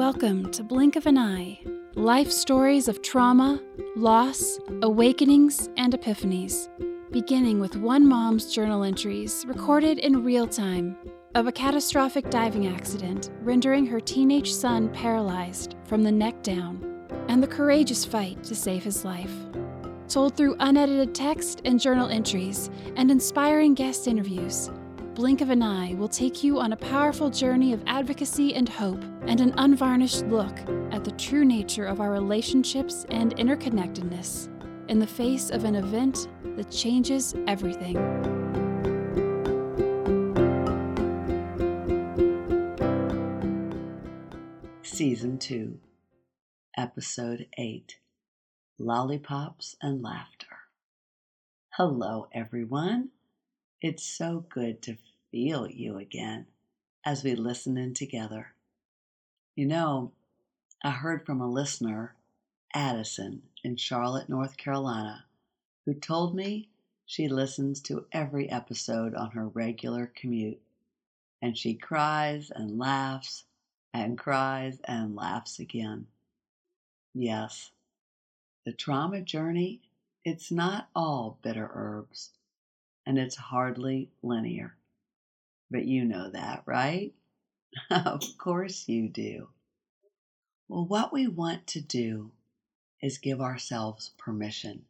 Welcome to Blink of an Eye life stories of trauma, loss, awakenings, and epiphanies, beginning with one mom's journal entries recorded in real time of a catastrophic diving accident rendering her teenage son paralyzed from the neck down, and the courageous fight to save his life. Told through unedited text and journal entries and inspiring guest interviews blink of an eye will take you on a powerful journey of advocacy and hope, and an unvarnished look at the true nature of our relationships and interconnectedness in the face of an event that changes everything. Season 2, Episode 8 Lollipops and Laughter. Hello, everyone. It's so good to feel you again as we listen in together. You know, I heard from a listener, Addison, in Charlotte, North Carolina, who told me she listens to every episode on her regular commute. And she cries and laughs and cries and laughs again. Yes, the trauma journey, it's not all bitter herbs and it's hardly linear. But you know that, right? of course you do. Well, what we want to do is give ourselves permission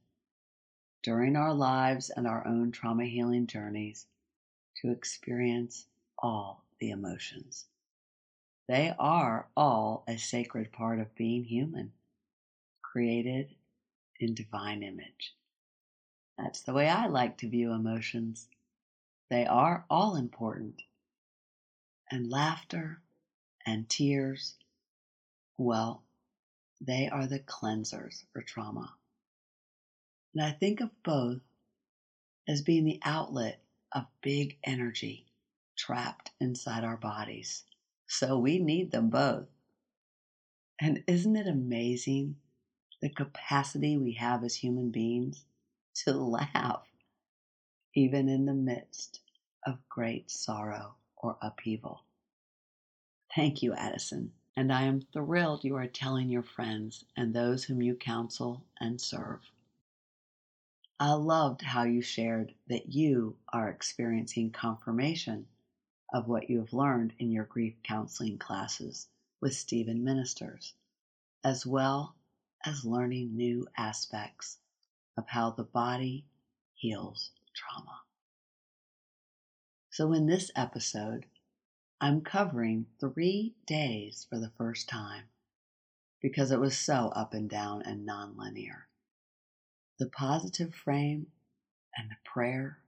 during our lives and our own trauma healing journeys to experience all the emotions. They are all a sacred part of being human, created in divine image. That's the way I like to view emotions. They are all important. And laughter and tears, well, they are the cleansers for trauma. And I think of both as being the outlet of big energy trapped inside our bodies. So we need them both. And isn't it amazing the capacity we have as human beings to laugh, even in the midst of great sorrow or upheaval. Thank you, Addison, and I am thrilled you are telling your friends and those whom you counsel and serve. I loved how you shared that you are experiencing confirmation of what you have learned in your grief counseling classes with Stephen Ministers, as well as learning new aspects of how the body heals trauma. So, in this episode, I'm covering three days for the first time because it was so up and down and nonlinear. The positive frame and the prayer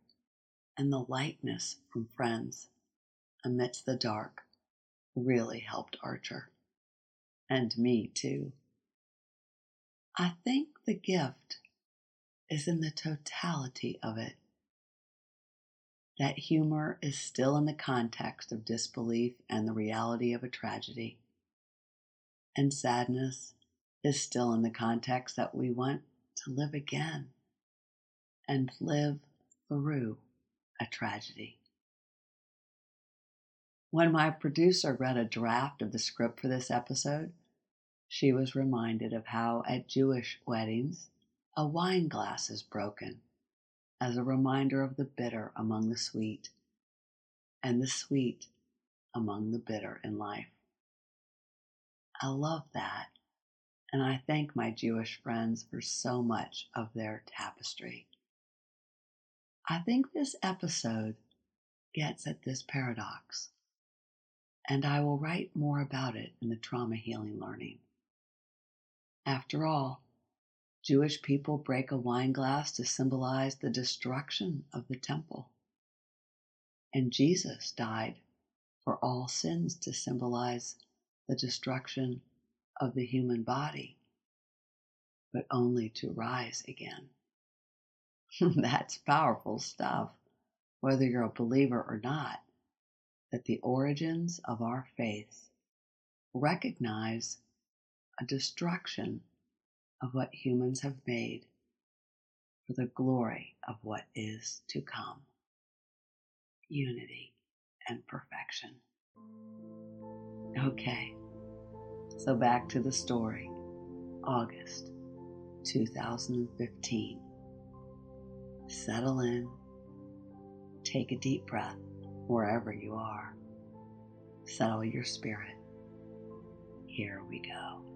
and the lightness from friends amidst the dark really helped Archer. And me too. I think the gift is in the totality of it. That humor is still in the context of disbelief and the reality of a tragedy. And sadness is still in the context that we want to live again and live through a tragedy. When my producer read a draft of the script for this episode, she was reminded of how at Jewish weddings a wine glass is broken as a reminder of the bitter among the sweet and the sweet among the bitter in life. I love that, and I thank my Jewish friends for so much of their tapestry. I think this episode gets at this paradox, and I will write more about it in the trauma healing learning. After all, Jewish people break a wine glass to symbolize the destruction of the temple. And Jesus died for all sins to symbolize the destruction of the human body, but only to rise again. That's powerful stuff, whether you're a believer or not, that the origins of our faith recognize a destruction of what humans have made for the glory of what is to come unity and perfection. Okay, So back to the story August 2015. Settle in, take a deep breath wherever you are, settle your spirit. Here we go.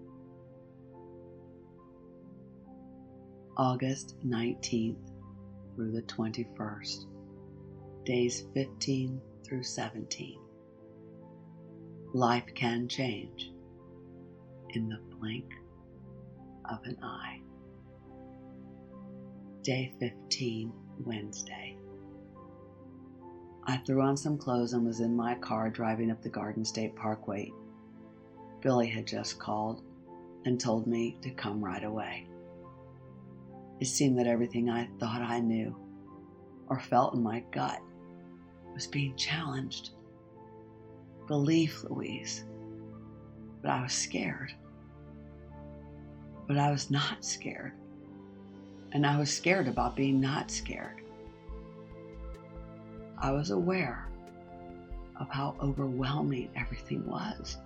August 19th through the 21st, days 15 through 17. Life can change in the blink of an eye. Day 15, Wednesday. I threw on some clothes and was in my car driving up the Garden State Parkway. Billy had just called and told me to come right away. It seemed that everything I thought I knew or felt in my gut was being challenged. Belief, Louise. But I was scared. But I was not scared. And I was scared about being not scared. I was aware of how overwhelming everything was.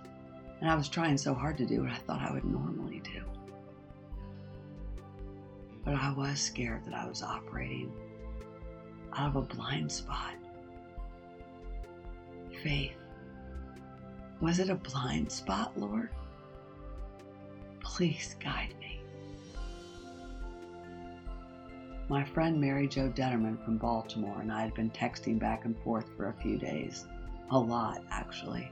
And I was trying so hard to do what I thought I would normally do. But I was scared that I was operating out of a blind spot. Faith. Was it a blind spot, Lord? Please guide me. My friend Mary Jo Detterman from Baltimore and I had been texting back and forth for a few days. A lot, actually,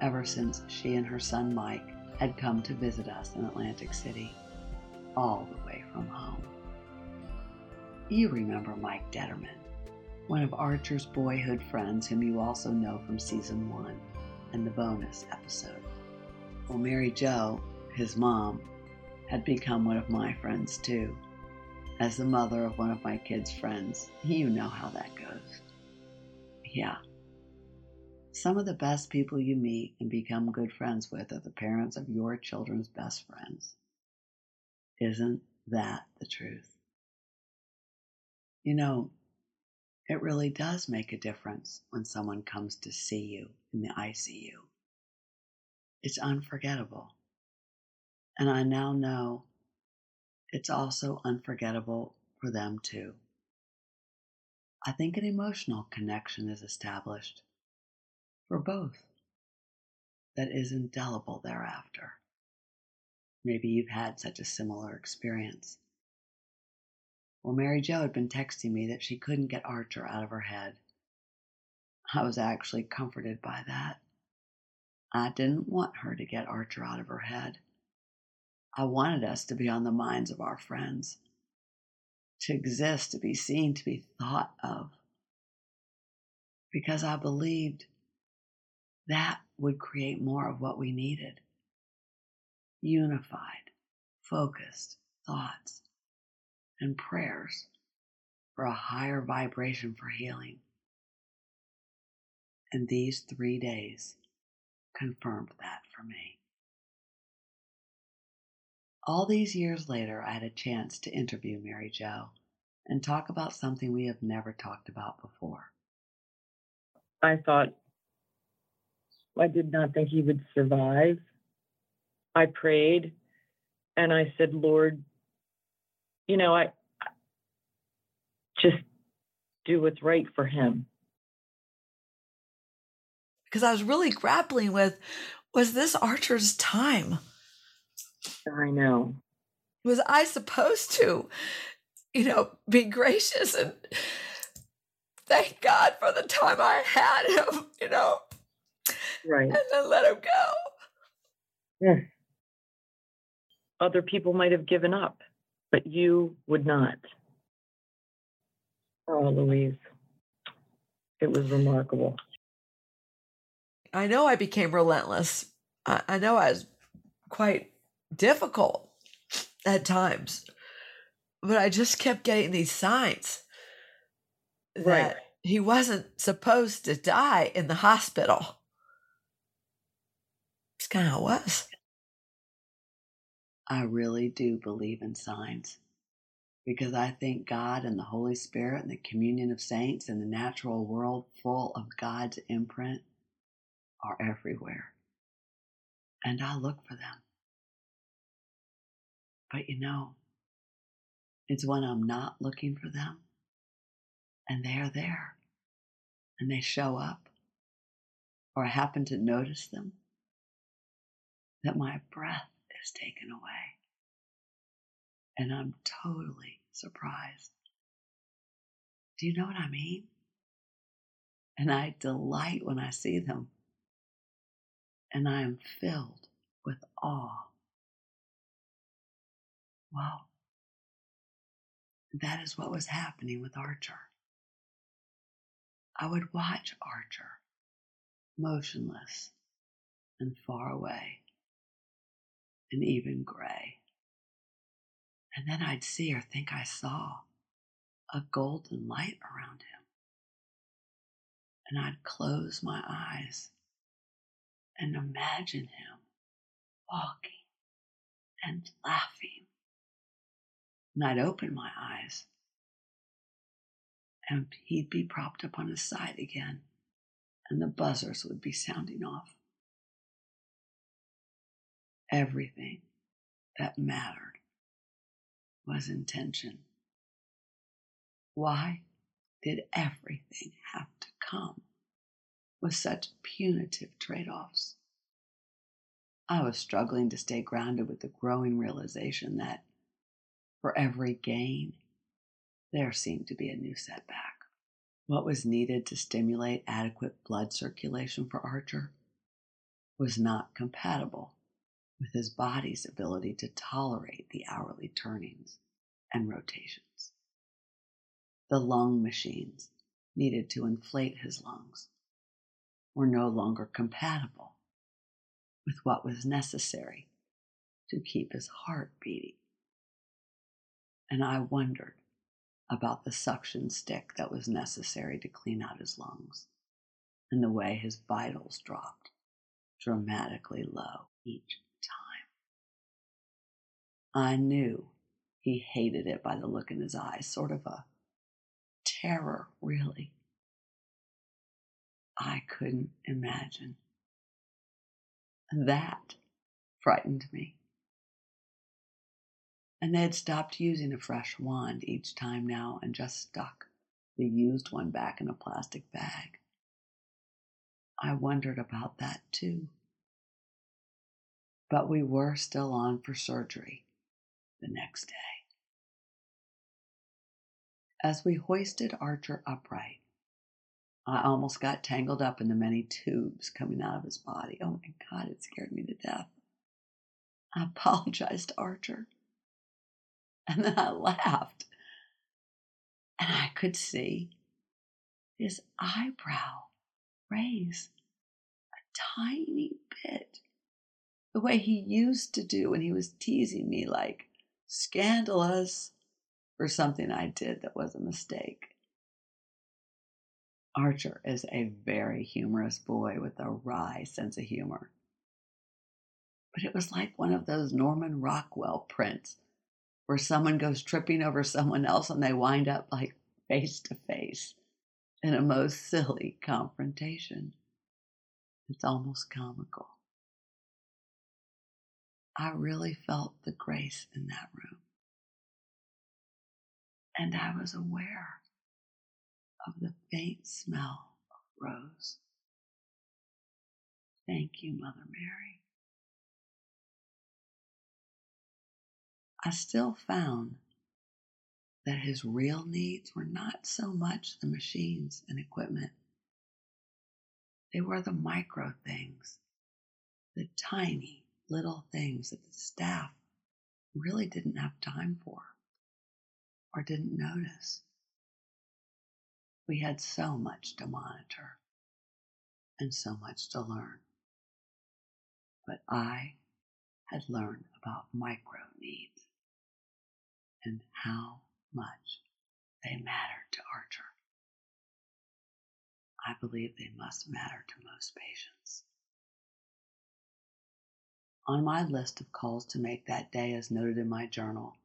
ever since she and her son Mike had come to visit us in Atlantic City all the way from home. You remember Mike Detterman, one of Archer's boyhood friends whom you also know from season one and the bonus episode. Well, Mary Jo, his mom, had become one of my friends too. As the mother of one of my kids' friends, you know how that goes. Yeah. Some of the best people you meet and become good friends with are the parents of your children's best friends. Isn't that the truth? You know, it really does make a difference when someone comes to see you in the ICU. It's unforgettable. And I now know it's also unforgettable for them too. I think an emotional connection is established for both that is indelible thereafter. Maybe you've had such a similar experience. Well, Mary Jo had been texting me that she couldn't get Archer out of her head. I was actually comforted by that. I didn't want her to get Archer out of her head. I wanted us to be on the minds of our friends, to exist, to be seen, to be thought of. Because I believed that would create more of what we needed unified, focused thoughts and prayers for a higher vibration for healing. And these three days confirmed that for me. All these years later, I had a chance to interview Mary Jo and talk about something we have never talked about before. I thought I did not think he would survive. I prayed and I said, Lord, you know, I just do what's right for him. Because I was really grappling with was this Archer's time? I know. Was I supposed to, you know, be gracious and thank God for the time I had him, you know? Right. And then let him go. Yeah. Other people might have given up but you would not. Oh, Louise, it was remarkable. I know I became relentless. I, I know I was quite difficult at times, but I just kept getting these signs that Right. he wasn't supposed to die in the hospital. It's kind of how it was. I really do believe in signs because I think God and the Holy Spirit and the communion of saints and the natural world full of God's imprint are everywhere. and I look for them. But you know, it's when I'm not looking for them and they are there and they show up or I happen to notice them that my breath is taken away and I'm totally surprised. Do you know what I mean? And I delight when I see them and I am filled with awe. Well, that is what was happening with Archer. I would watch Archer, motionless and far away, and even gray. And then I'd see or think I saw a golden light around him. And I'd close my eyes and imagine him walking and laughing. And I'd open my eyes and he'd be propped up on his side again, and the buzzers would be sounding off. Everything that mattered was intention. Why did everything have to come with such punitive trade offs? I was struggling to stay grounded with the growing realization that for every gain, there seemed to be a new setback. What was needed to stimulate adequate blood circulation for Archer was not compatible with his body's ability to tolerate the hourly turnings and rotations. The lung machines needed to inflate his lungs were no longer compatible with what was necessary to keep his heart beating. And I wondered about the suction stick that was necessary to clean out his lungs and the way his vitals dropped dramatically low each. I knew he hated it by the look in his eyes, sort of a terror, really. I couldn't imagine. That frightened me. And they had stopped using a fresh wand each time now and just stuck the used one back in a plastic bag. I wondered about that too. But we were still on for surgery the next day. As we hoisted Archer upright, I almost got tangled up in the many tubes coming out of his body. Oh my God, it scared me to death. I apologized to Archer. And then I laughed. And I could see his eyebrow raise a tiny bit, the way he used to do when he was teasing me, like scandalous for something I did that was a mistake. Archer is a very humorous boy with a wry sense of humor. But it was like one of those Norman Rockwell prints where someone goes tripping over someone else and they wind up like face to face in a most silly confrontation. It's almost comical. I really felt the grace in that room. And I was aware of the faint smell of rose. Thank you, Mother Mary. I still found that his real needs were not so much the machines and equipment. They were the micro things, the tiny little things that the staff really didn't have time for or didn't notice. We had so much to monitor and so much to learn. But I had learned about micro needs and how much they mattered to Archer. I believe they must matter to most patients. On my list of calls to make that day, as noted in my journal,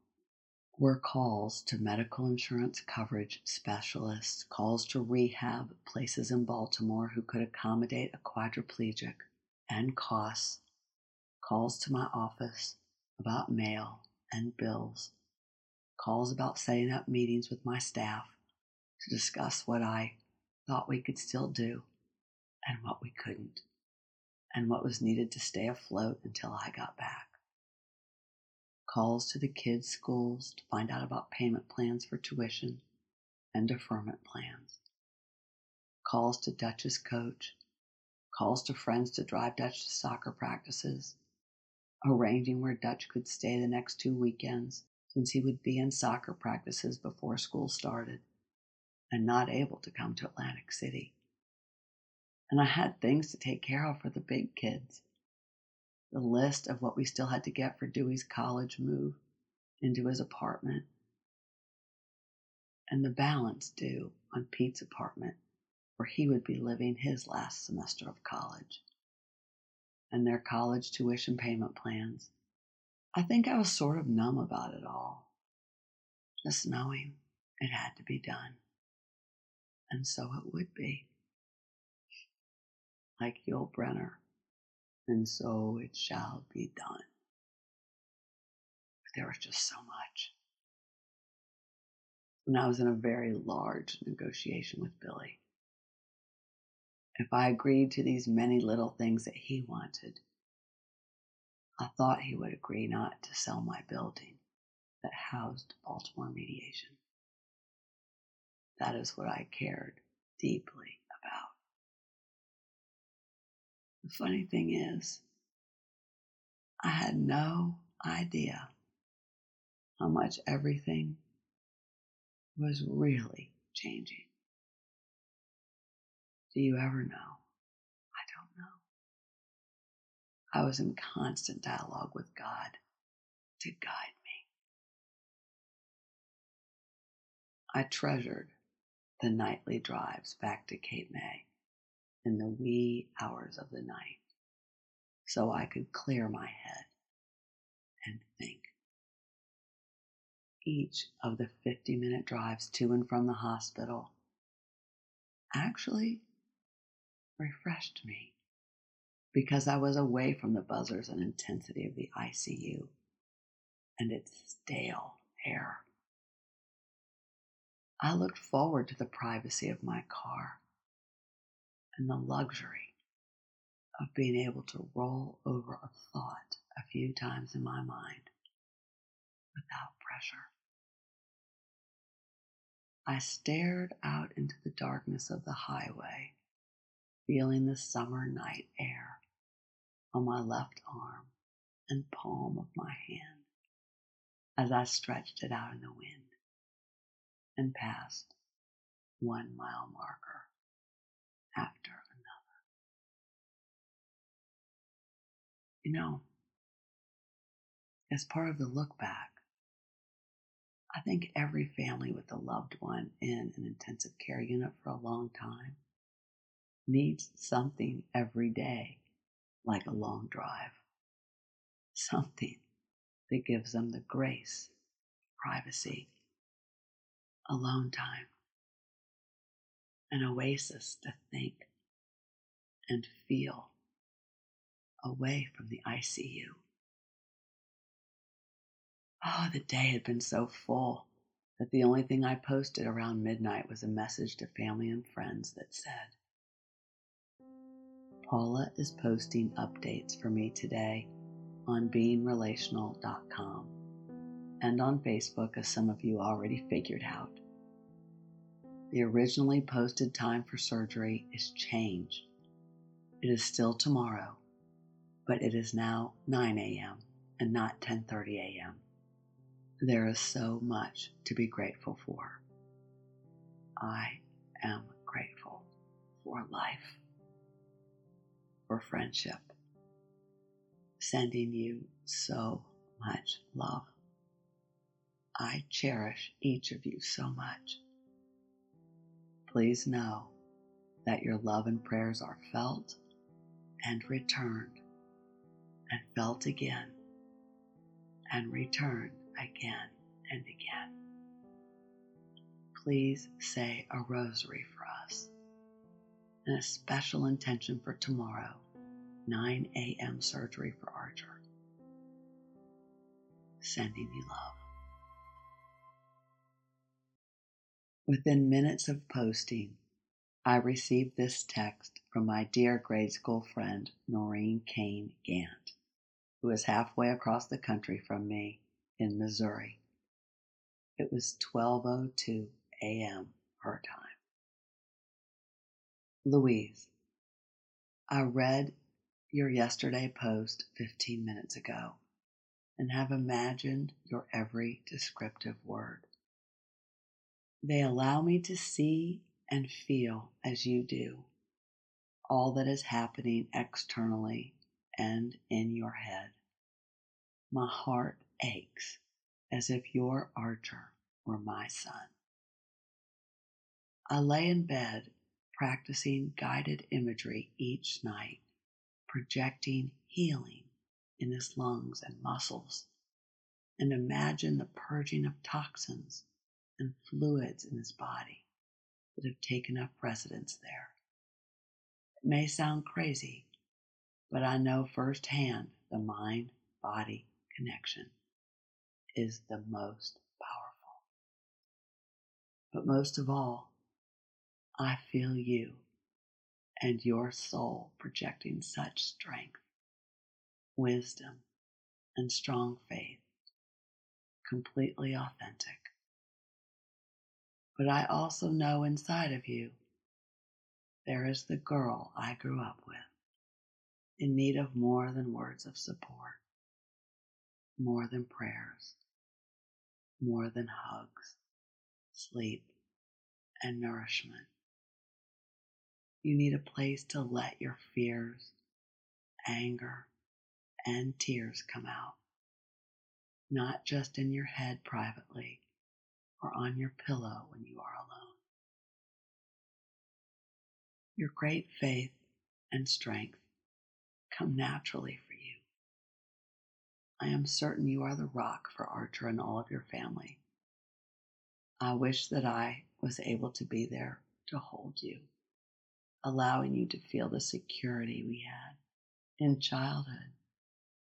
were calls to medical insurance coverage specialists, calls to rehab places in Baltimore who could accommodate a quadriplegic, and costs, calls to my office about mail and bills, calls about setting up meetings with my staff to discuss what I thought we could still do and what we couldn't, and what was needed to stay afloat until I got back. Calls to the kids' schools to find out about payment plans for tuition and deferment plans. Calls to Dutch's coach, calls to friends to drive Dutch to soccer practices, arranging where Dutch could stay the next two weekends since he would be in soccer practices before school started and not able to come to Atlantic City. And I had things to take care of for the big kids. The list of what we still had to get for Dewey's college move into his apartment, and the balance due on Pete's apartment where he would be living his last semester of college, and their college tuition payment plans. I think I was sort of numb about it all, just knowing it had to be done and so it would be. Like Yul Brynner, and so it shall be done. There was just so much. And I was in a very large negotiation with Billy. If I agreed to these many little things that he wanted, I thought he would agree not to sell my building that housed Baltimore Mediation. That is what I cared deeply The funny thing is, I had no idea how much everything was really changing. Do you ever know? I don't know. I was in constant dialogue with God to guide me. I treasured the nightly drives back to Cape May in the wee hours of the night so I could clear my head and think. Each of the 50 minute drives to and from the hospital actually refreshed me because I was away from the buzzers and intensity of the ICU and its stale air. I looked forward to the privacy of my car and the luxury of being able to roll over a thought a few times in my mind without pressure. I stared out into the darkness of the highway, feeling the summer night air on my left arm and palm of my hand as I stretched it out in the wind and passed one mile marker after another. You know, as part of the look back, I think every family with a loved one in an intensive care unit for a long time needs something every day, like a long drive. Something that gives them the grace, privacy, alone time, an oasis to think and feel away from the ICU. Oh, the day had been so full that the only thing I posted around midnight was a message to family and friends that said, Paula is posting updates for me today on beingrelational.com and on Facebook, as some of you already figured out. The originally posted time for surgery is changed. It is still tomorrow, but it is now 9 a.m. and not 10:30 a.m. There is so much to be grateful for. I am grateful for life, for friendship, sending you so much love. I cherish each of you so much. Please know that your love and prayers are felt and returned, and felt again, and returned again and again. Please say a rosary for us and a special intention for tomorrow 9 a.m. surgery for Archer. Sending you love. Within minutes of posting, I received this text from my dear grade school friend, Noreen Kane Gant, who is halfway across the country from me in Missouri. It was 12:02 a.m. her time. Louise, I read your yesterday post 15 minutes ago and have imagined your every descriptive word. They allow me to see and feel as you do all that is happening externally and in your head. My heart aches as if your Archer were my son. I lay in bed practicing guided imagery each night, projecting healing in his lungs and muscles, and imagine the purging of toxins and fluids in his body that have taken up residence there. It may sound crazy, but I know firsthand the mind body connection is the most powerful. But most of all, I feel you and your soul projecting such strength, wisdom, and strong faith, completely authentic. But I also know inside of you there is the girl I grew up with, in need of more than words of support, more than prayers, more than hugs, sleep, and nourishment. You need a place to let your fears, anger, and tears come out, not just in your head privately or on your pillow when you are alone. Your great faith and strength come naturally for you. I am certain you are the rock for Archer and all of your family. I wish that I was able to be there to hold you, allowing you to feel the security we had in childhood,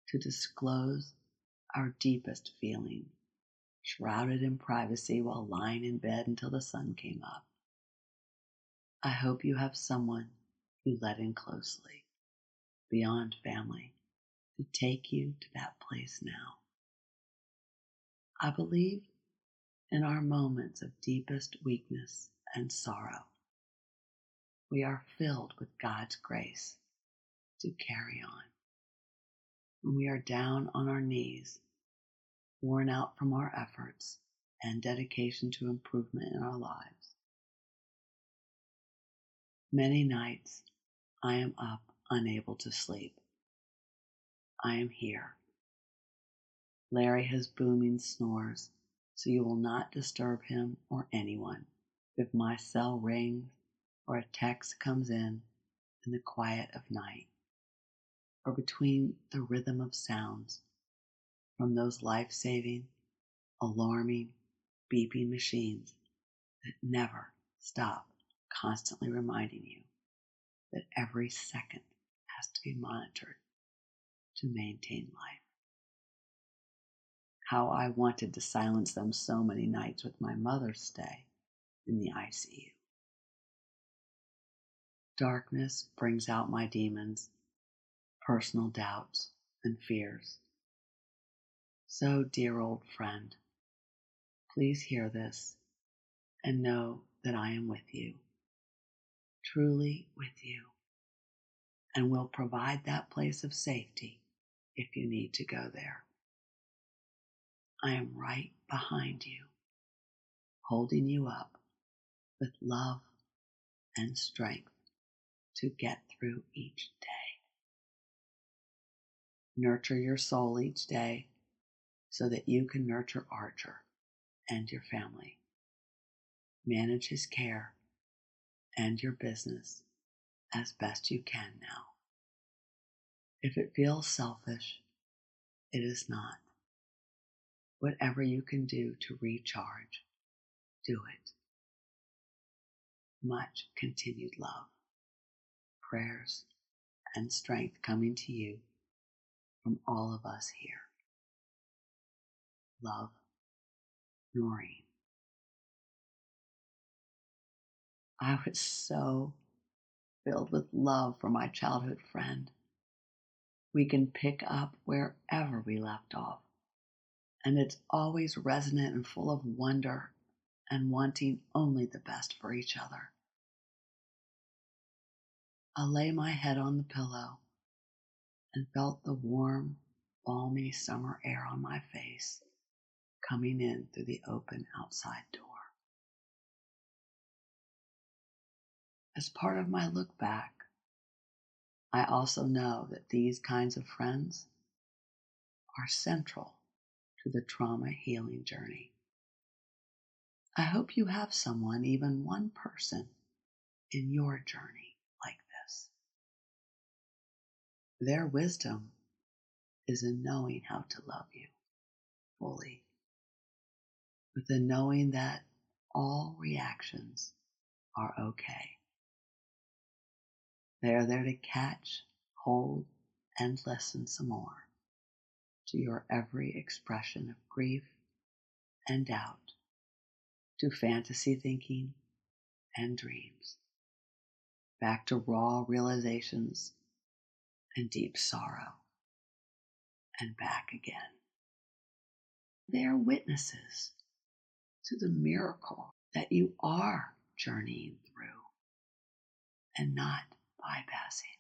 to disclose our deepest feelings, shrouded in privacy while lying in bed until the sun came up. I hope you have someone you let in closely, beyond family, to take you to that place now. I believe in our moments of deepest weakness and sorrow. We are filled with God's grace to carry on. When we are down on our knees, worn out from our efforts and dedication to improvement in our lives. Many nights I am up unable to sleep. I am here. Larry has booming snores so you will not disturb him or anyone if my cell rings or a text comes in in the quiet of night, or between the rhythm of sounds from those life saving, alarming, beeping machines that never stop constantly reminding you that every second has to be monitored to maintain life how I wanted to silence them so many nights with my mother's stay in the ICU. Darkness brings out my demons, personal doubts, and fears. So, dear old friend, please hear this and know that I am with you, truly with you, and will provide that place of safety if you need to go there. I am right behind you, holding you up with love and strength to get through each day. Nurture your soul each day so that you can nurture Archer and your family. Manage his care and your business as best you can now. If it feels selfish, it is not. Whatever you can do to recharge, do it. Much continued love, prayers, and strength coming to you from all of us here. Love, Noreen. I was so filled with love for my childhood friend. We can pick up wherever we left off, and it's always resonant and full of wonder and wanting only the best for each other. I lay my head on the pillow and felt the warm, balmy summer air on my face coming in through the open outside door. As part of my look back, I also know that these kinds of friends are central to the trauma healing journey. I hope you have someone, even one person, in your journey like this. Their wisdom is in knowing how to love you fully, with the knowing that all reactions are okay. They are there to catch, hold, and listen some more to your every expression of grief and doubt, to fantasy thinking and dreams, back to raw realizations and deep sorrow, and back again. They are witnesses to the miracle that you are journeying through and not bypassing.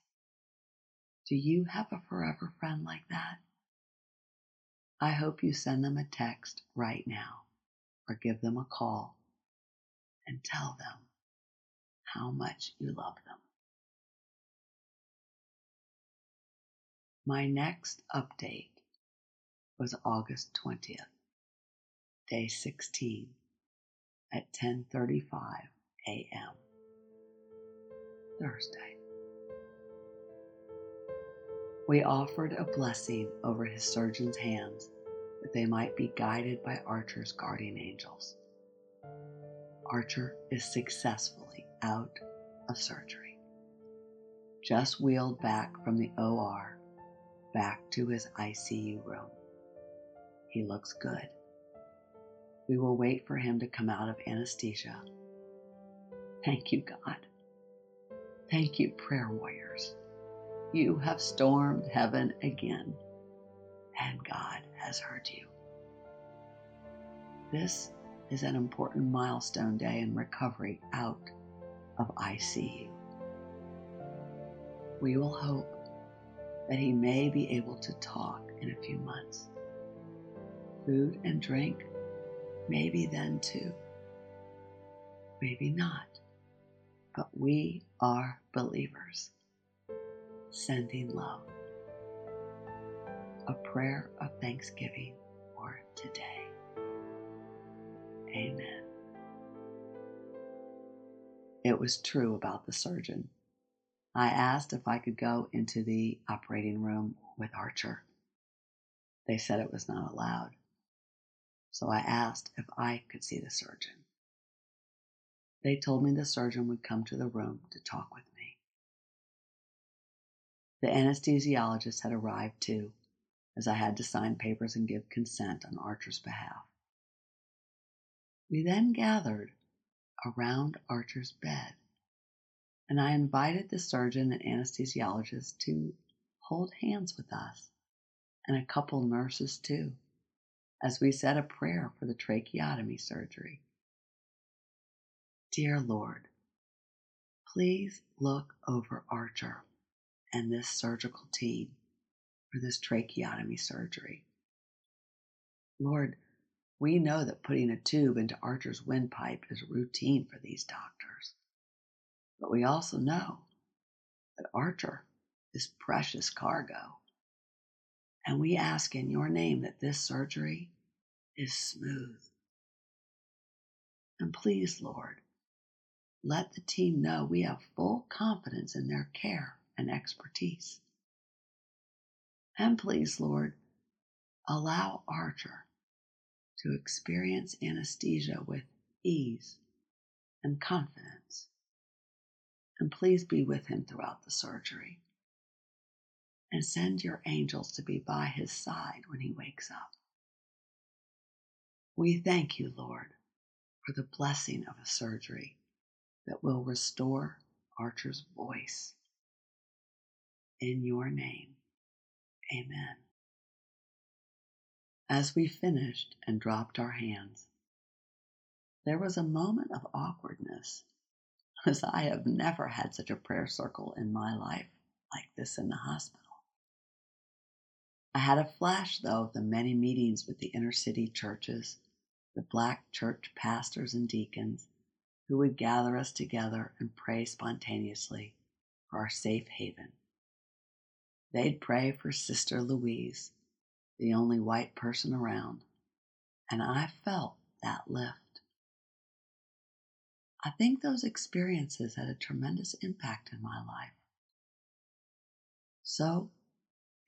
Do you have a forever friend like that? I hope you send them a text right now or give them a call and tell them how much you love them. My next update was August 20th, day 16 at 10:35 a.m. Thursday we offered a blessing over his surgeon's hands that they might be guided by Archer's guardian angels. Archer is successfully out of surgery. Just wheeled back from the OR back to his ICU room. He looks good. We will wait for him to come out of anesthesia. Thank you, God. Thank you, prayer warriors you have stormed heaven again, and God has heard you. This is an important milestone day in recovery out of ICU. We will hope that he may be able to talk in a few months. Food and drink, maybe then too. Maybe not. But we are believers sending love. A prayer of thanksgiving for today. Amen. It was true about the surgeon. I asked if I could go into the operating room with Archer. They said it was not allowed. So I asked if I could see the surgeon. They told me the surgeon would come to the room to talk with me. The anesthesiologist had arrived too, as I had to sign papers and give consent on Archer's behalf. We then gathered around Archer's bed, and I invited the surgeon and anesthesiologist to hold hands with us, and a couple nurses too, as we said a prayer for the tracheotomy surgery. Dear Lord, please look over Archer and this surgical team for this tracheotomy surgery. Lord, we know that putting a tube into Archer's windpipe is routine for these doctors. But we also know that Archer is precious cargo. And we ask in your name that this surgery is smooth. And please, Lord, let the team know we have full confidence in their care and expertise. And please, Lord, allow Archer to experience anesthesia with ease and confidence. And please be with him throughout the surgery. and send your angels to be by his side when he wakes up. We thank you, Lord, for the blessing of a surgery that will restore Archer's voice. In your name, amen. As we finished and dropped our hands, there was a moment of awkwardness, as I have never had such a prayer circle in my life like this in the hospital. I had a flash, though, of the many meetings with the inner city churches, the black church pastors and deacons who would gather us together and pray spontaneously for our safe haven. They'd pray for Sister Louise, the only white person around, and I felt that lift. I think those experiences had a tremendous impact in my life. So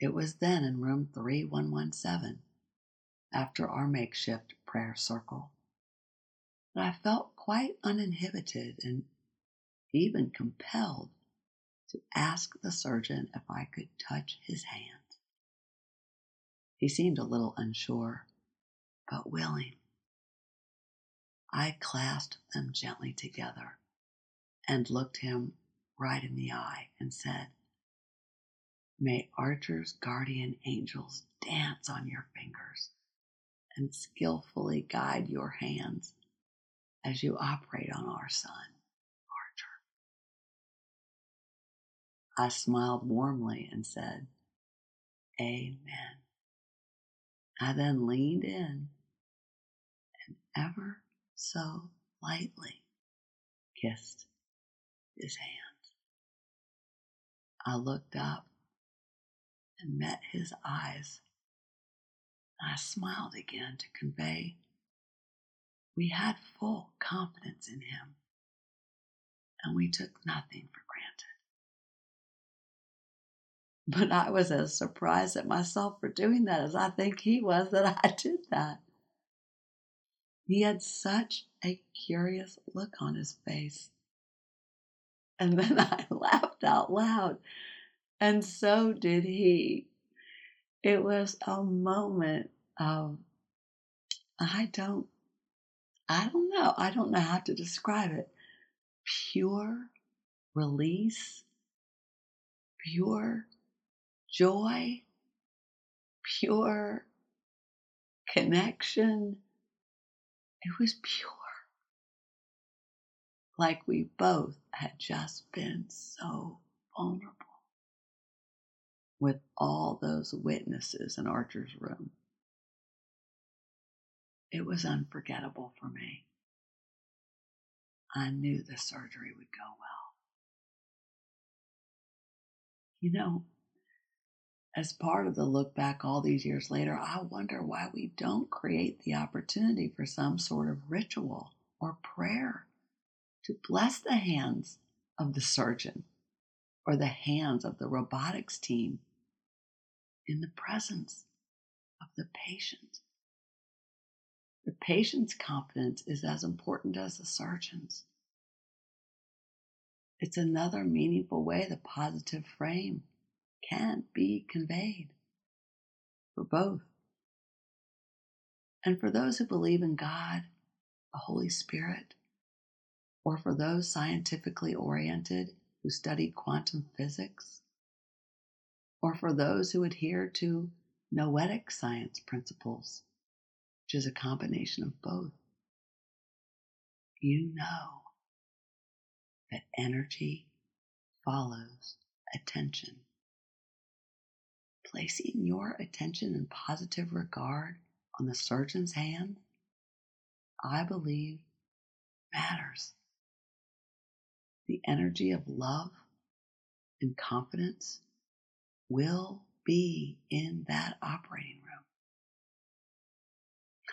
it was then in room 3117, after our makeshift prayer circle, that I felt quite uninhibited and even compelled to ask the surgeon if I could touch his hand. He seemed a little unsure, but willing. I clasped them gently together and looked him right in the eye and said, May Archer's guardian angels dance on your fingers and skillfully guide your hands as you operate on our son, Archer. I smiled warmly and said, Amen. I then leaned in and ever so lightly kissed his hand. I looked up and met his eyes. I smiled again to convey we had full confidence in him and we took nothing for granted. But I was as surprised at myself for doing that as I think he was that I did that. He had such a curious look on his face. And then I laughed out loud, and so did he. It was a moment of, I don't, I don't know, I don't know how to describe it. Pure release, pure joy, pure connection it was pure. Like we both had just been so vulnerable with all those witnesses in Archer's room. It was unforgettable for me. I knew the surgery would go well. You know, as part of the look back all these years later, I wonder why we don't create the opportunity for some sort of ritual or prayer to bless the hands of the surgeon or the hands of the robotics team in the presence of the patient. The patient's confidence is as important as the surgeon's. It's another meaningful way the positive frame can be conveyed for both. And for those who believe in God, the Holy Spirit, or for those scientifically oriented who study quantum physics, or for those who adhere to noetic science principles, which is a combination of both, you know that energy follows attention placing your attention and positive regard on the surgeon's hand, I believe matters. The energy of love and confidence will be in that operating room.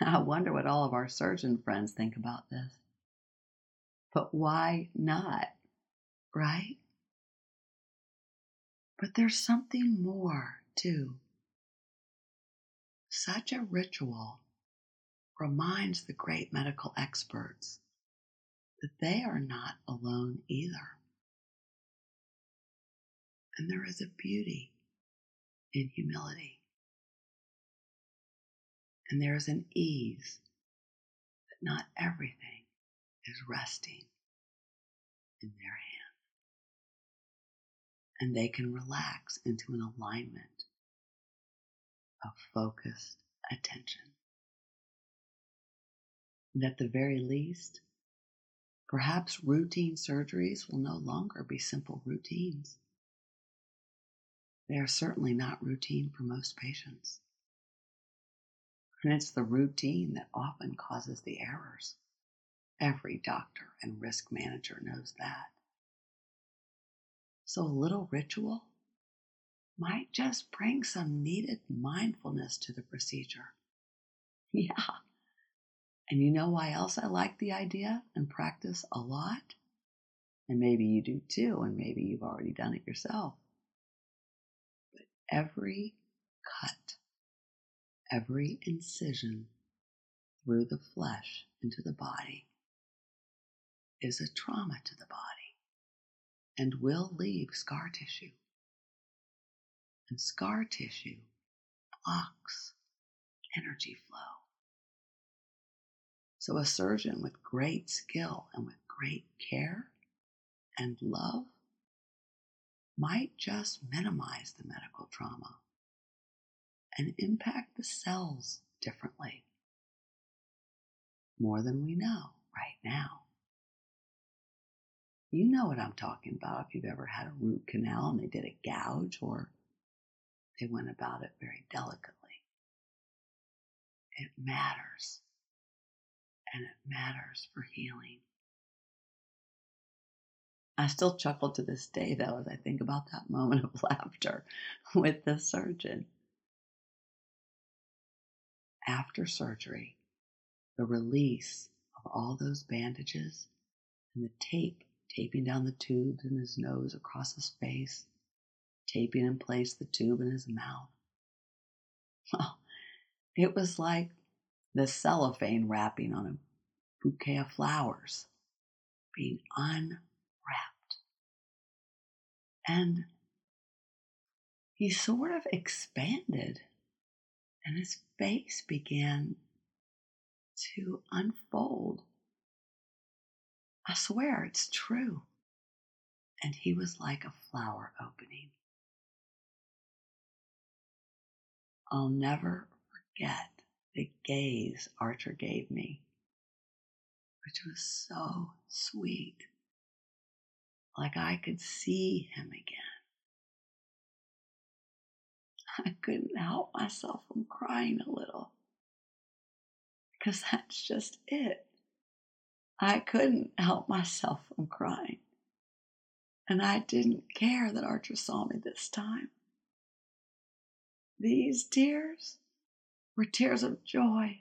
I wonder what all of our surgeon friends think about this. But why not? Right? But there's something more too. Such a ritual reminds the great medical experts that they are not alone either. And there is a beauty in humility. And there is an ease that not everything is resting in their hand. And they can relax into an alignment of focused attention. And at the very least, perhaps routine surgeries will no longer be simple routines. They are certainly not routine for most patients. And it's the routine that often causes the errors. Every doctor and risk manager knows that. So a little ritual might just bring some needed mindfulness to the procedure. Yeah. And you know why else I like the idea and practice a lot? And maybe you do too, and maybe you've already done it yourself. Every cut, every incision through the flesh into the body is a trauma to the body and will leave scar tissue. And scar tissue blocks energy flow. So, a surgeon with great skill and with great care and love might just minimize the medical trauma and impact the cells differently. More than we know right now. You know what I'm talking about if you've ever had a root canal and they did a gouge or they went about it very delicately. It matters and it matters for healing. I still chuckle to this day, though, as I think about that moment of laughter with the surgeon. After surgery, the release of all those bandages and the tape taping down the tubes in his nose across his face, taping in place the tube in his mouth. It was like the cellophane wrapping on a bouquet of flowers being unwrapped. And he sort of expanded, and his face began to unfold. I swear it's true. And he was like a flower opening. I'll never forget the gaze Archer gave me, which was so sweet, like I could see him again. I couldn't help myself from crying a little because that's just it. I couldn't help myself from crying. And I didn't care that Archer saw me this time. These tears were tears of joy.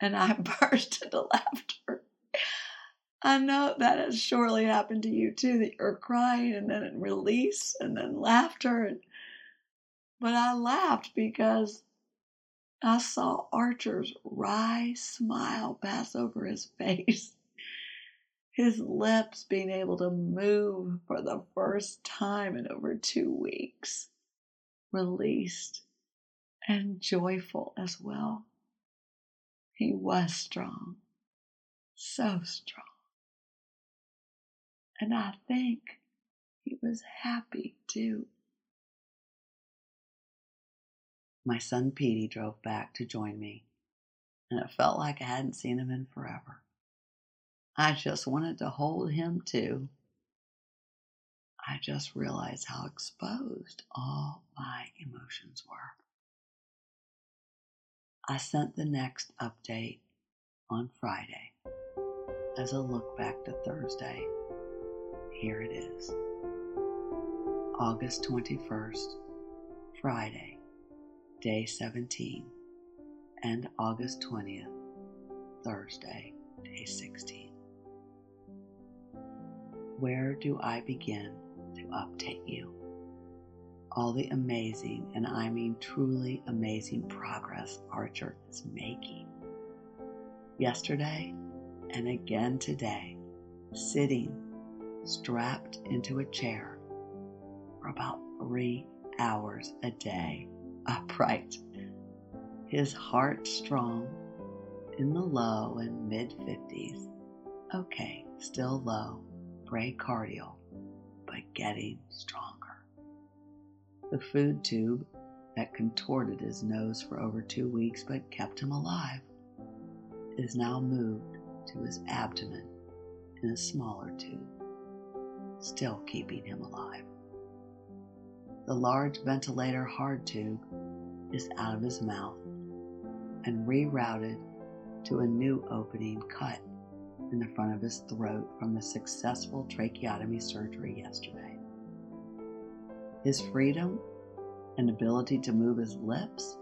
And I burst into laughter. I know that has surely happened to you too, that you're crying and then release and then laughter. And, but I laughed because I saw Archer's wry smile pass over his face, his lips being able to move for the first time in over two weeks, released and joyful as well. He was strong, so strong. And I think he was happy too. My son Petey drove back to join me, and it felt like I hadn't seen him in forever. I just wanted to hold him too. I just realized how exposed all my emotions were. I sent the next update on Friday as a look back to Thursday. Here it is August 21st, Friday day 17, and August 20th, Thursday, day 16. Where do I begin to update you? All the amazing, and I mean truly amazing progress Archer is making. Yesterday and again today, sitting strapped into a chair for about three hours a day, upright, his heart strong, in the low and mid 50s. Okay, still low, bradycardial, but getting stronger. The food tube that contorted his nose for over two weeks but kept him alive is now moved to his abdomen in a smaller tube, still keeping him alive. The large ventilator hard tube is out of his mouth and rerouted to a new opening cut in the front of his throat from the successful tracheotomy surgery yesterday. His freedom and ability to move his lips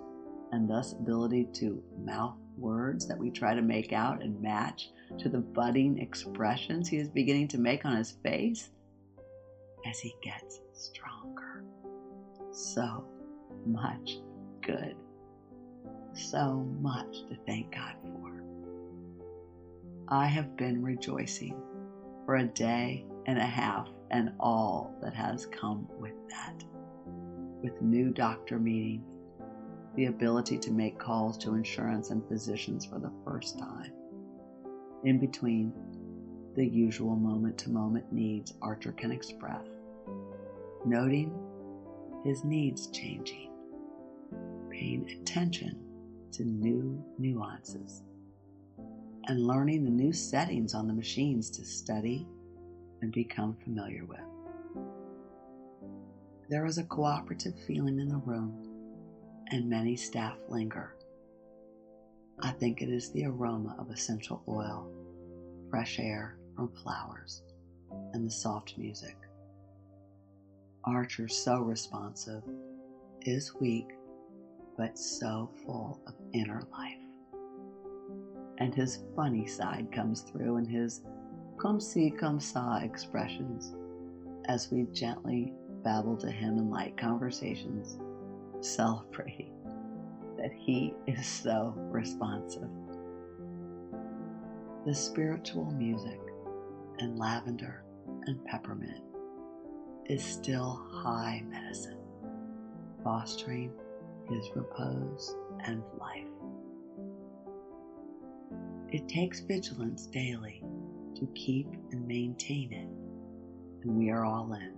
and thus ability to mouth words that we try to make out and match to the budding expressions he is beginning to make on his face as he gets stronger. So much good. So much to thank God for. I have been rejoicing for a day and a half and all that has come with that. With new doctor meetings, the ability to make calls to insurance and physicians for the first time. In between, the usual moment to moment needs Archer can express, noting his needs changing, paying attention to new nuances and learning the new settings on the machines to study and become familiar with. There is a cooperative feeling in the room, and many staff linger. I think it is the aroma of essential oil, fresh air from flowers, and the soft music. Archer, so responsive, is weak, but so full of inner life and his funny side comes through in his come see, come saw expressions as we gently babble to him in light conversations, celebrating that he is so responsive. The spiritual music and lavender and peppermint is still high medicine, fostering his repose and life. It takes vigilance daily to keep and maintain it, and we are all in.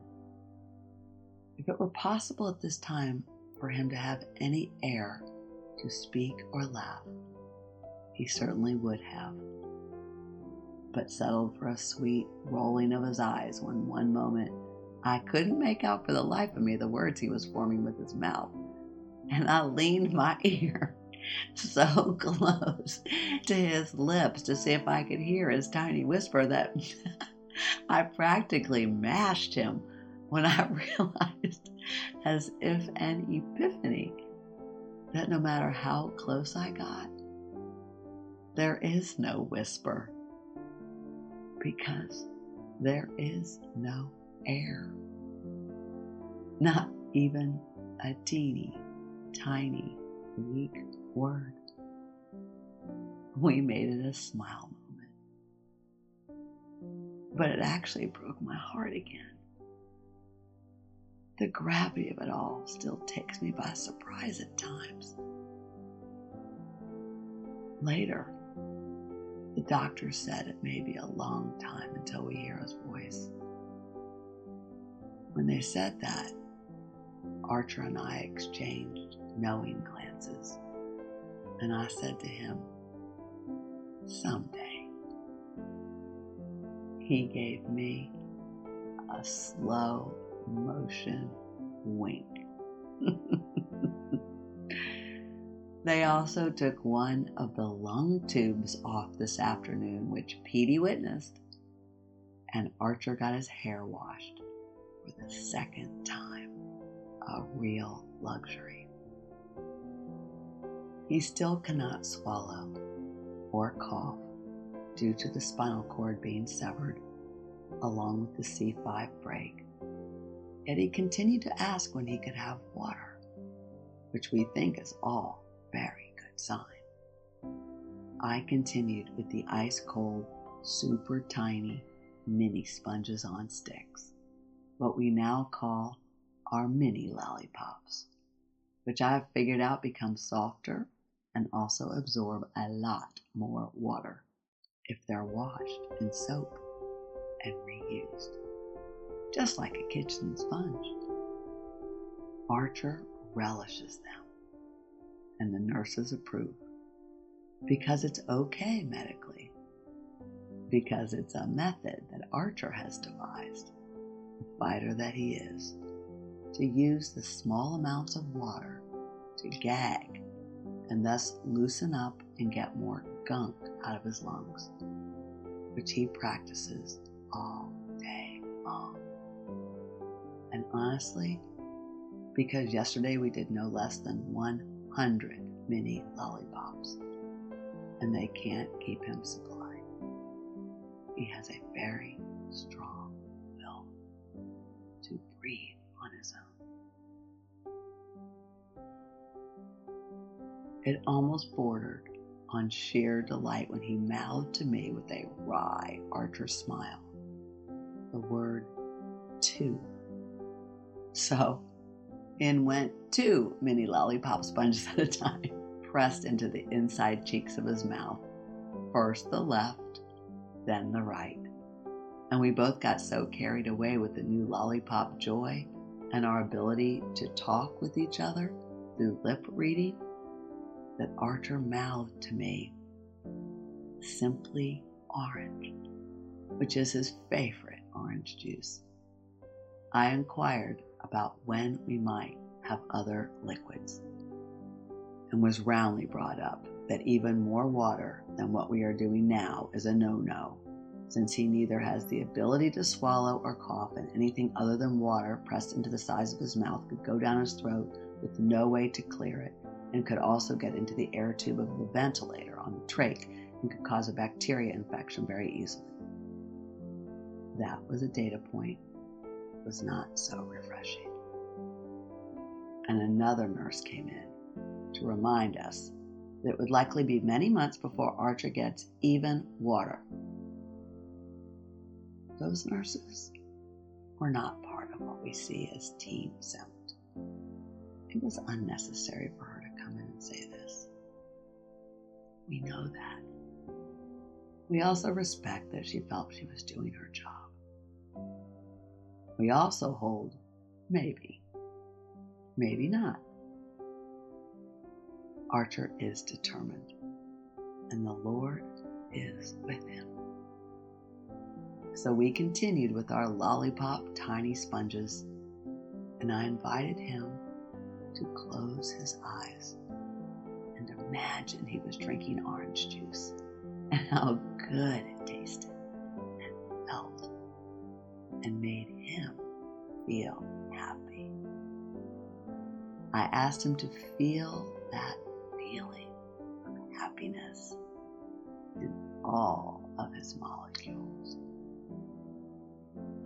If it were possible at this time for him to have any air to speak or laugh, he certainly would have, but settled for a sweet rolling of his eyes when one moment I couldn't make out for the life of me the words he was forming with his mouth, and I leaned my ear so close to his lips to see if I could hear his tiny whisper that I practically mashed him when I realized, as if an epiphany, that no matter how close I got, there is no whisper because there is no air. Not even a teeny tiny weak word. We made it a smile moment. But it actually broke my heart again. The gravity of it all still takes me by surprise at times. Later, the doctor said it may be a long time until we hear his voice. When they said that, Archer and I exchanged knowing glances. And I said to him, Someday. He gave me a slow motion wink. they also took one of the lung tubes off this afternoon, which Petey witnessed, and Archer got his hair washed for the second time. A real luxury. He still cannot swallow or cough due to the spinal cord being severed, along with the C5 break. Yet he continued to ask when he could have water, which we think is all very good sign. I continued with the ice cold, super tiny mini sponges on sticks, what we now call our mini lollipops, which I have figured out become softer and also absorb a lot more water if they're washed in soap and reused, just like a kitchen sponge. Archer relishes them, and the nurses approve because it's okay medically, because it's a method that Archer has devised, the fighter that he is, to use the small amounts of water to gag and thus loosen up and get more gunk out of his lungs, which he practices all day long. And honestly, because yesterday we did no less than 100 mini lollipops, and they can't keep him supplied. He has a very strong will to breathe on his own. It almost bordered on sheer delight when he mouthed to me with a wry archer smile the word two. So in went two mini lollipop sponges at a time, pressed into the inside cheeks of his mouth. First the left, then the right. And we both got so carried away with the new lollipop joy and our ability to talk with each other through lip reading that Archer mouthed to me, Simply Orange, which is his favorite orange juice. I inquired about when we might have other liquids and was roundly brought up that even more water than what we are doing now is a no no, since he neither has the ability to swallow or cough, and anything other than water pressed into the sides of his mouth could go down his throat with no way to clear it, and could also get into the air tube of the ventilator on the trach and could cause a bacteria infection very easily. That was a data point was not so refreshing. And another nurse came in to remind us that it would likely be many months before Archer gets even water. Those nurses were not part of what we see as Team Summit. It was unnecessary for her to come in and say this. We know that. We also respect that she felt she was doing her job. We also hold maybe, maybe not. Archer is determined, and the Lord is with him. So we continued with our lollipop tiny sponges, and I invited him to close his eyes and imagine he was drinking orange juice and how good it tasted and felt and made him feel happy. I asked him to feel that feeling of happiness in all of his molecules.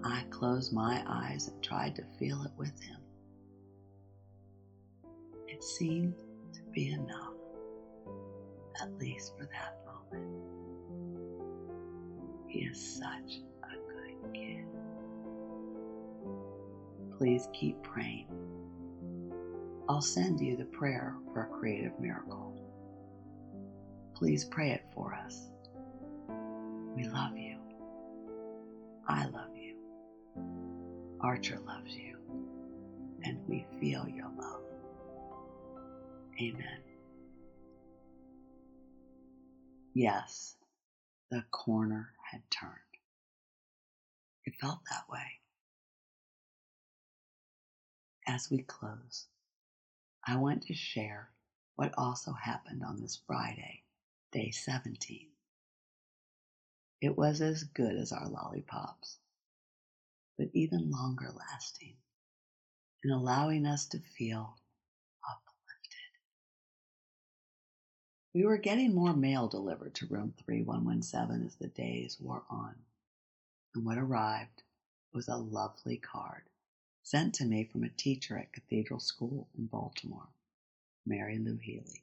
I closed my eyes and tried to feel it with him. It seemed to be enough, at least for that moment. He is such a good kid. Please keep praying. I'll send you the prayer for a creative miracle. Please pray it for us. We love you. I love you. Archer loves you. And we feel your love. Amen. Yes, the corner had turned. It felt that way. As we close, I want to share what also happened on this Friday, day 17. It was as good as our lollipops, but even longer lasting in allowing us to feel uplifted. We were getting more mail delivered to room 3117 as the days wore on, and what arrived was a lovely card sent to me from a teacher at Cathedral School in Baltimore, Mary Lou Healy.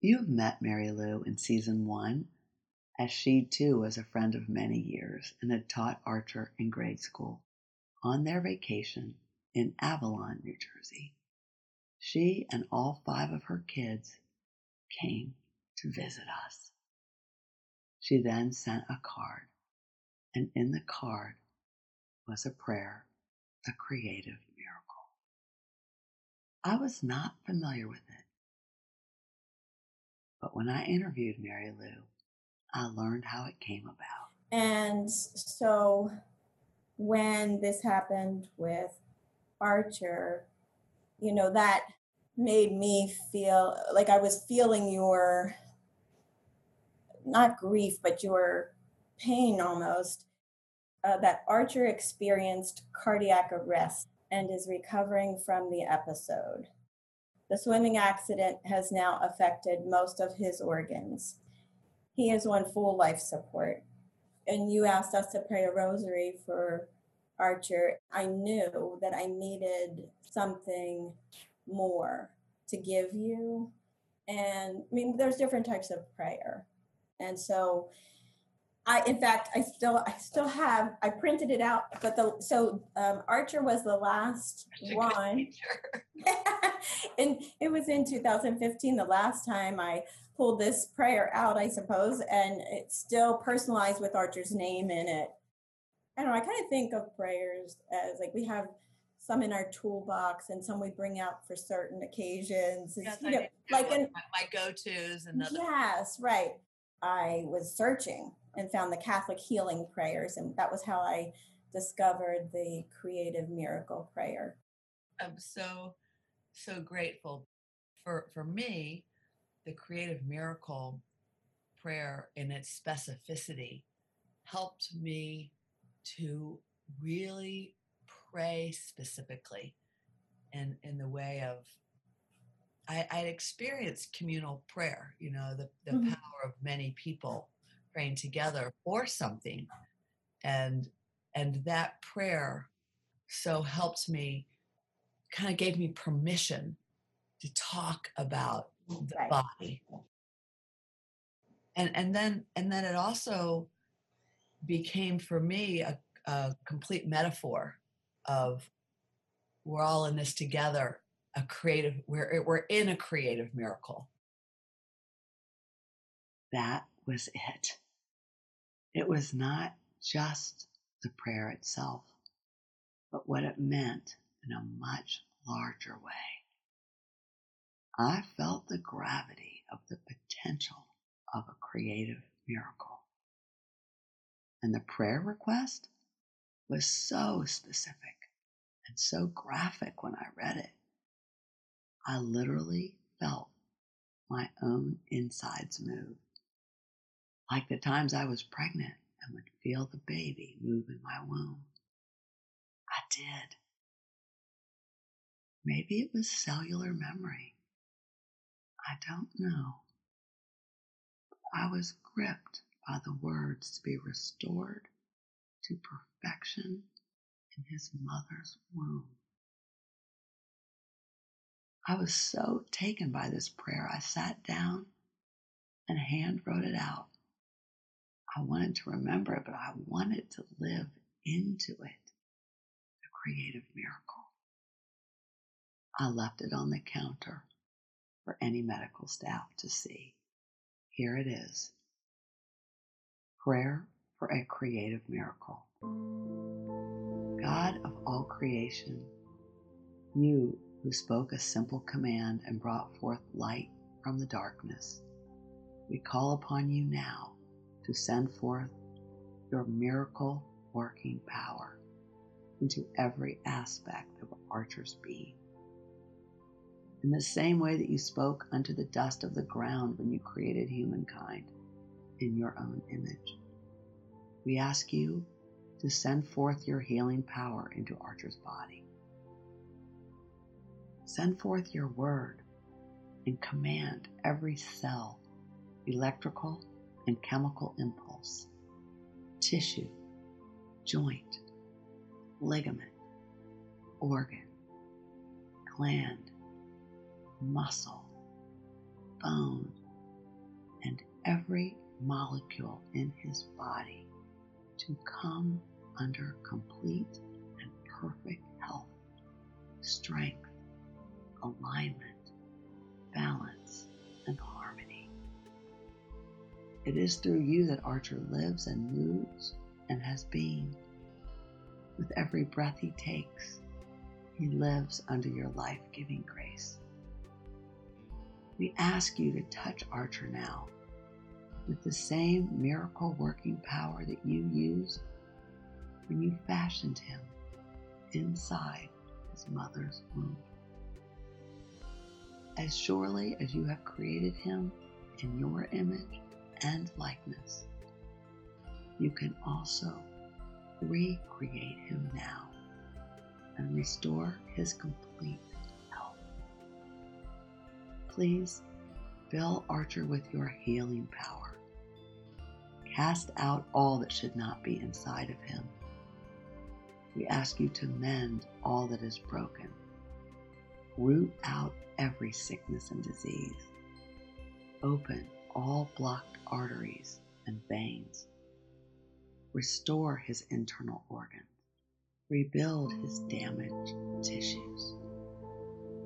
You have met Mary Lou in season one, as she too was a friend of many years and had taught Archer in grade school. on their vacation in Avalon, New Jersey. She and all five of her kids came to visit us. She then sent a card, and in the card was a prayer, a creative miracle. I was not familiar with it, but when I interviewed Mary Lou, I learned how it came about. And so when this happened with Archer, you know, that made me feel like I was feeling your not grief, but your pain almost. Uh, that Archer experienced cardiac arrest and is recovering from the episode. The swimming accident has now affected most of his organs. He is on full life support. And you asked us to pray a rosary for Archer. I knew that I needed something more to give you. And I mean, there's different types of prayer. And so I, in fact, I still, I still have, I printed it out, but the, so um, Archer was the last one. and it was in 2015, the last time I pulled this prayer out, I suppose, and it's still personalized with Archer's name in it. I don't know, I kind of think of prayers as like we have some in our toolbox and some we bring out for certain occasions. Yes, you know, like in, my, go-tos and other Yes, right. I was searching and found the Catholic healing prayers, and that was how I discovered the creative miracle prayer. I'm so so grateful for for me the creative miracle prayer in its specificity helped me to really pray specifically in in the way of I, I'd experienced communal prayer, you know, the, the Mhm. power of many people praying together for something. And and that prayer so helped me kind of gave me permission to talk about the Right. body. And and then and then it also became for me a, a complete metaphor of we're all in this together a creative we're we're in a creative miracle That was it. It was not just the prayer itself, but what it meant in a much larger way. I felt the gravity of the potential of a creative miracle. And the prayer request was so specific and so graphic when I read it. I literally felt my own insides move. Like the times I was pregnant and would feel the baby move in my womb. I did. Maybe it was cellular memory. I don't know. I was gripped by the words to be restored to perfection in his mother's womb. I was so taken by this prayer, I sat down and hand wrote it out. I wanted to remember it, but I wanted to live into it the creative miracle. I left it on the counter for any medical staff to see. Here it is Prayer for a Creative Miracle. God of all creation, you who spoke a simple command and brought forth light from the darkness, we call upon you now to send forth your miracle working power into every aspect of Archer's being. In the same way that you spoke unto the dust of the ground when you created humankind in your own image, we ask you to send forth your healing power into Archer's body. Send forth your word and command every cell, electrical and chemical impulse, tissue, joint, ligament, organ, gland, muscle, bone, and every molecule in his body to come under complete and perfect health, strength, alignment, balance, It is through you that Archer lives and moves and has been. With every breath he takes, he lives under your life giving grace. We ask you to touch Archer now with the same miracle working power that you used when you fashioned him inside his mother's womb. As surely as you have created him in your image and likeness, you can also recreate him now and restore his complete health. Please fill Archer with your healing power. Cast out all that should not be inside of him. We ask you to mend all that is broken. Root out every sickness and disease. Open all blocked arteries and veins. Restore his internal organs. Rebuild his damaged tissues.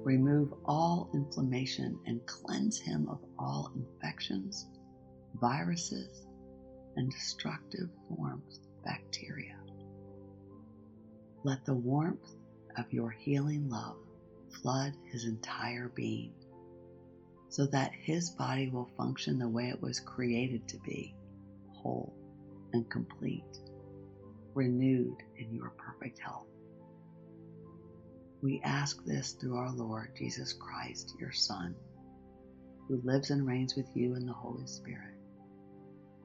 Remove all inflammation and cleanse him of all infections, viruses, and destructive forms of bacteria. Let the warmth of your healing love flood his entire being so that his body will function the way it was created to be whole and complete, renewed in your perfect health. We ask this through our Lord Jesus Christ, your Son, who lives and reigns with you in the Holy Spirit,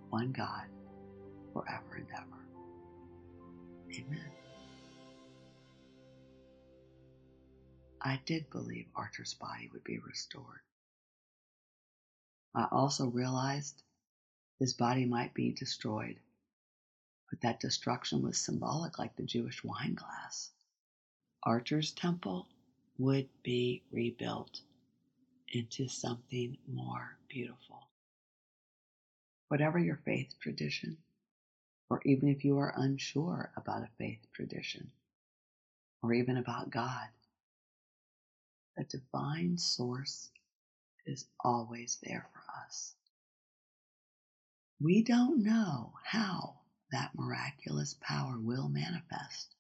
one God, forever and ever. Amen. I did believe Archer's body would be restored. I also realized his body might be destroyed, but that destruction was symbolic like the Jewish wine glass. Archer's temple would be rebuilt into something more beautiful. Whatever your faith tradition, or even if you are unsure about a faith tradition, or even about God, a divine source is always there for us. We don't know how that miraculous power will manifest.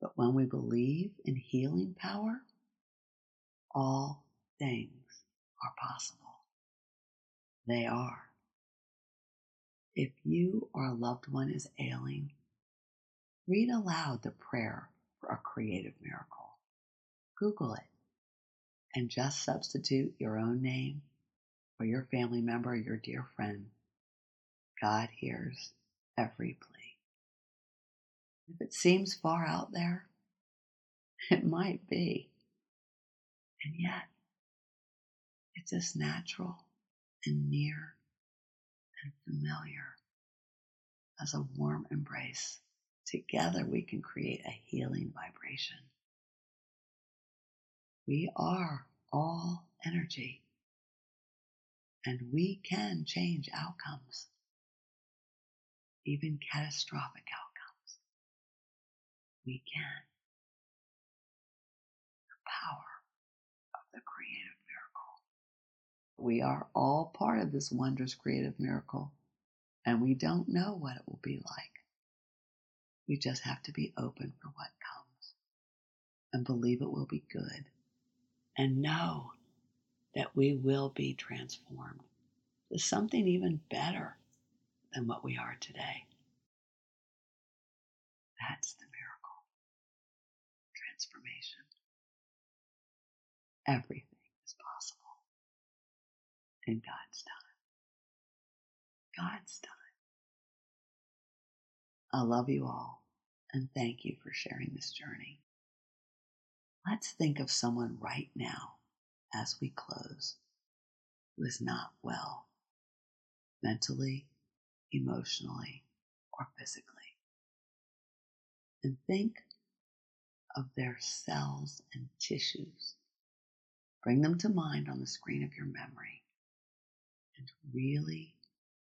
But when we believe in healing power, all things are possible. They are. If you or a loved one is ailing, read aloud the prayer for a creative miracle. Google it and just substitute your own name or your family member or your dear friend. God hears every plea. If it seems far out there, it might be. And yet, it's as natural and near and familiar as a warm embrace. Together, we can create a healing vibration. We are all energy, and we can change outcomes, even catastrophic outcomes. We can. The power of the creative miracle. We are all part of this wondrous creative miracle, and we don't know what it will be like. We just have to be open for what comes and believe it will be good and know that we will be transformed to something even better than what we are today. That's the miracle. Transformation. Everything is possible in God's time. God's time. I love you all and thank you for sharing this journey. Let's think of someone right now as we close who is not well mentally, emotionally, or physically. And think of their cells and tissues. Bring them to mind on the screen of your memory and really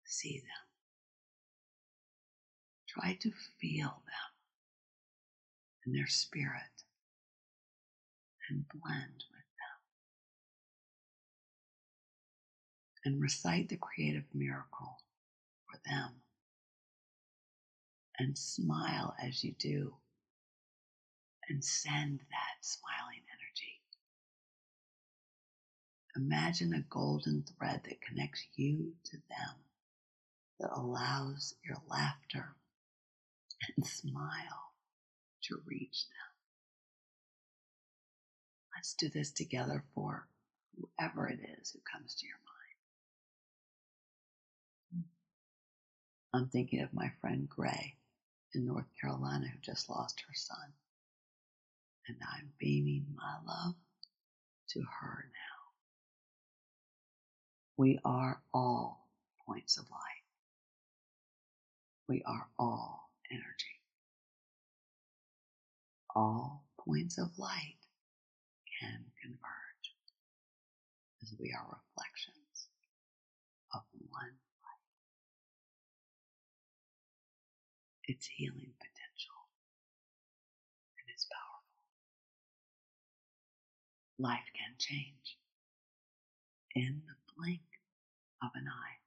see them. Try to feel them and their spirit and blend with them. And recite the creative miracle for them. And smile as you do. And send that smiling energy. Imagine a golden thread that connects you to them, that allows your laughter and smile to reach them. Let's do this together for whoever it is who comes to your mind. I'm thinking of my friend Gray in North Carolina who just lost her son. And I'm beaming my love to her now. We are all points of light. We are all energy. All points of light can converge as we are reflections of one light. Its healing potential and its powerful. Life can change in the blink of an eye.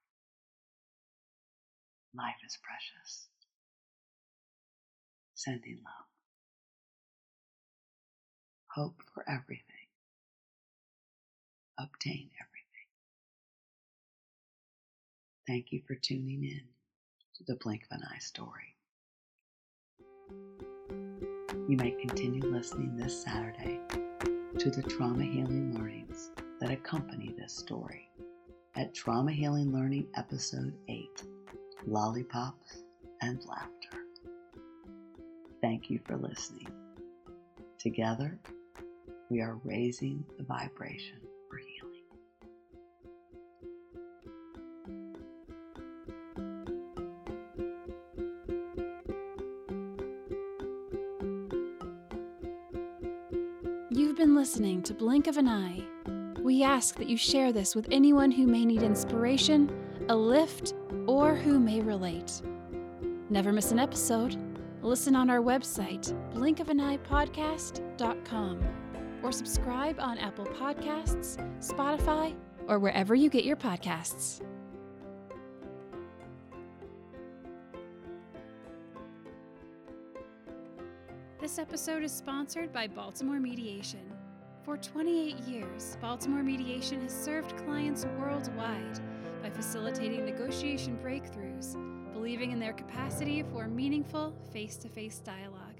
Life is precious. Sending love. Hope for everything. Obtain everything. Thank you for tuning in to the Blink of an Eye story. You may continue listening this Saturday to the trauma healing learnings that accompany this story at Trauma Healing Learning Episode 8 Lollipops and Laughter. Thank you for listening. Together, we are raising the vibration for healing. You've been listening to Blink of an Eye. We ask that you share this with anyone who may need inspiration, a lift, or who may relate. Never miss an episode. Listen on our website, blinkofaneyepodcast.com, or subscribe on Apple Podcasts, Spotify, or wherever you get your podcasts. This episode is sponsored by Baltimore Mediation. For 28 years, Baltimore Mediation has served clients worldwide by facilitating negotiation breakthroughs, believing in their capacity for meaningful face to face dialogue.